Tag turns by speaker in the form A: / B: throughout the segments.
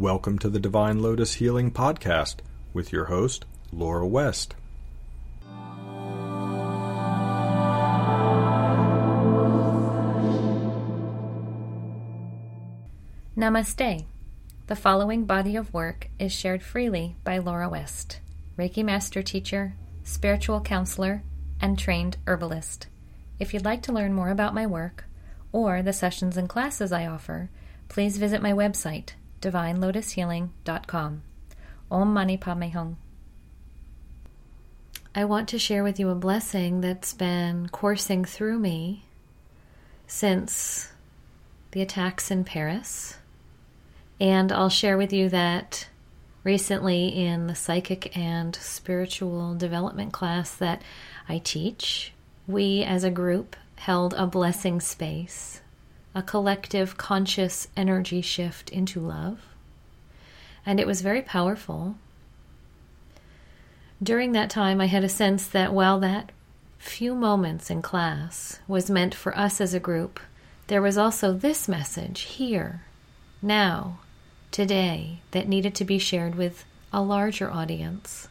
A: Welcome to the Divine Lotus Healing Podcast with your host, Laura West.
B: Namaste. The following body of work is shared freely by Laura West, Reiki Master Teacher, Spiritual Counselor, and trained herbalist. If you'd like to learn more about my work or the sessions and classes I offer, please visit my website, divinelotushealing.com. Om Mani Padme Hum. I want to share with you a blessing that's been coursing through me since the attacks in Paris. And I'll share with you that recently in the psychic and spiritual development class that I teach, we as a group held a blessing space a collective conscious energy shift into love. And it was very powerful. During that time, I had a sense that while that few moments in class was meant for us as a group, there was also this message here, now, today, that needed to be shared with a larger audience.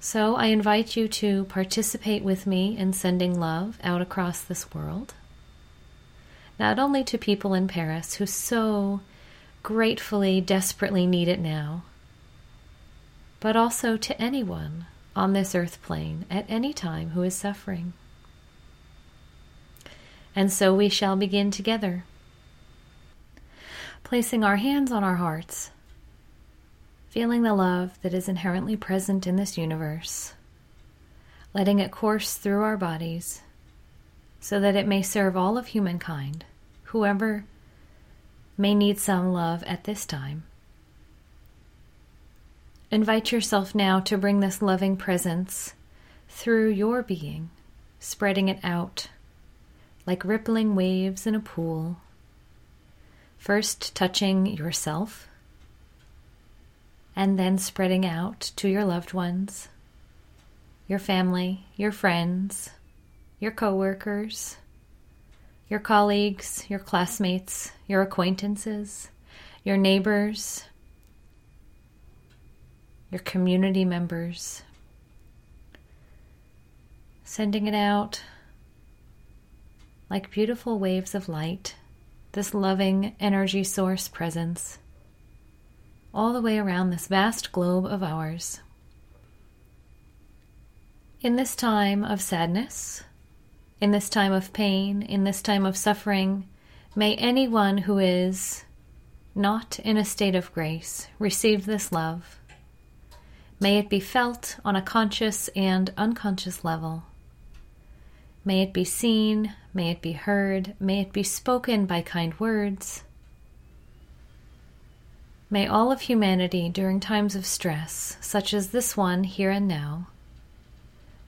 B: So I invite you to participate with me in sending love out across this world not only to people in Paris who so gratefully, desperately need it now, but also to anyone on this earth plane at any time who is suffering. And so we shall begin together, placing our hands on our hearts, feeling the love that is inherently present in this universe, letting it course through our bodies so that it may serve all of humankind whoever may need some love at this time. Invite yourself now to bring this loving presence through your being, spreading it out like rippling waves in a pool. First touching yourself, and then spreading out to your loved ones, your family, your friends, your coworkers, your colleagues, your classmates, your acquaintances, your neighbors, your community members. Sending it out like beautiful waves of light, this loving energy source presence, all the way around this vast globe of ours. In this time of sadness, in this time of pain, in this time of suffering, may anyone who is not in a state of grace receive this love. May it be felt on a conscious and unconscious level. May it be seen, may it be heard, may it be spoken by kind words. May all of humanity during times of stress, such as this one here and now,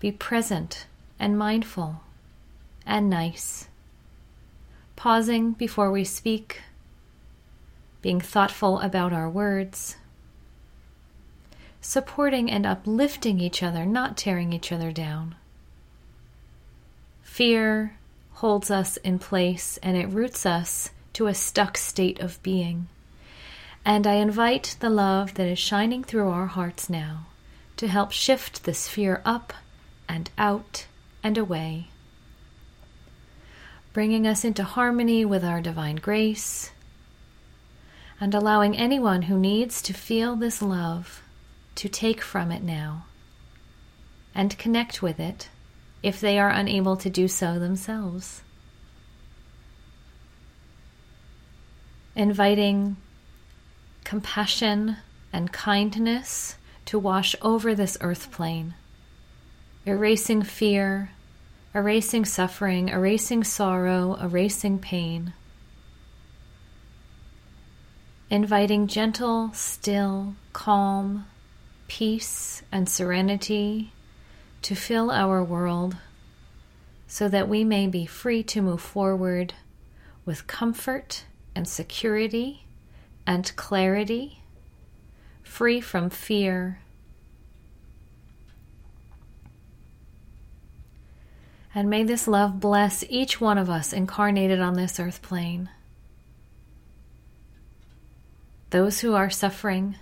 B: be present and mindful and nice. Pausing before we speak, being thoughtful about our words, supporting and uplifting each other, not tearing each other down. Fear holds us in place and it roots us to a stuck state of being. And I invite the love that is shining through our hearts now to help shift this fear up and out and away bringing us into harmony with our divine grace, and allowing anyone who needs to feel this love to take from it now and connect with it if they are unable to do so themselves. Inviting compassion and kindness to wash over this earth plane, erasing fear erasing suffering, erasing sorrow, erasing pain. Inviting gentle, still, calm, peace, and serenity to fill our world so that we may be free to move forward with comfort and security and clarity, free from fear And may this love bless each one of us incarnated on this earth plane. those who are suffering,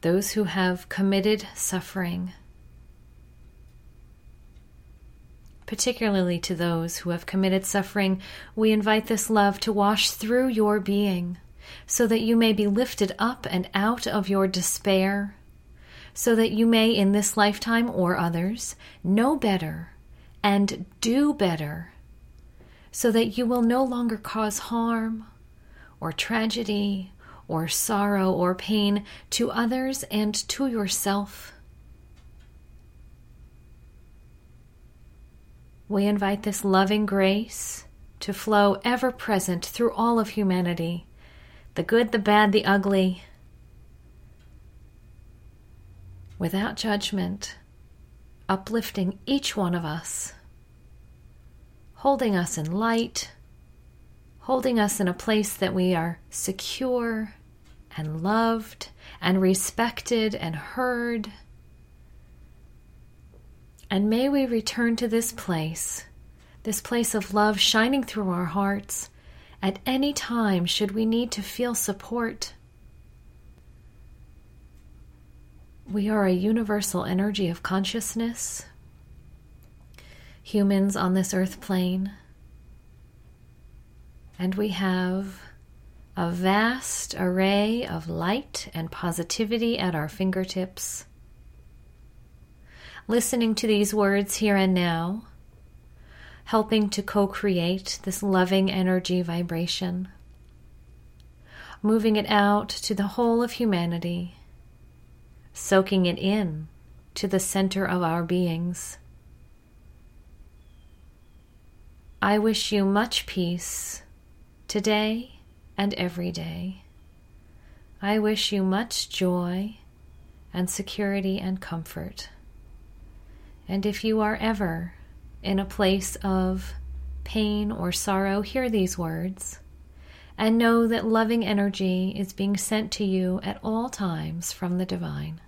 B: those who have committed suffering, particularly to those who have committed suffering, we invite this love to wash through your being so that you may be lifted up and out of your despair, so that you may, in this lifetime or others, know better and do better, so that you will no longer cause harm or tragedy or sorrow or pain to others and to yourself. We invite this loving grace to flow ever present through all of humanity the good, the bad, the ugly, without judgment, uplifting each one of us, holding us in light, holding us in a place that we are secure and loved and respected and heard. And may we return to this place, this place of love shining through our hearts at any time should we need to feel support. We are a universal energy of consciousness, humans on this earth plane, and we have a vast array of light and positivity at our fingertips. Listening to these words here and now helping to co create this loving energy vibration, moving it out to the whole of humanity, soaking it in to the center of our beings. I wish you much peace today and every day. I wish you much joy and security and comfort. And if you are ever in a place of pain or sorrow, hear these words and know that loving energy is being sent to you at all times from the divine.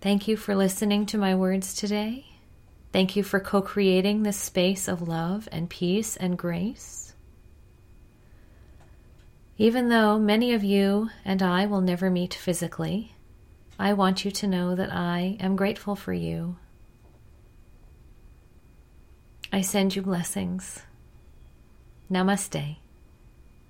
B: Thank you for listening to my words today. Thank you for co creating this space of love and peace and grace. Even though many of you and I will never meet physically, I want you to know that I am grateful for you. I send you blessings. Namaste.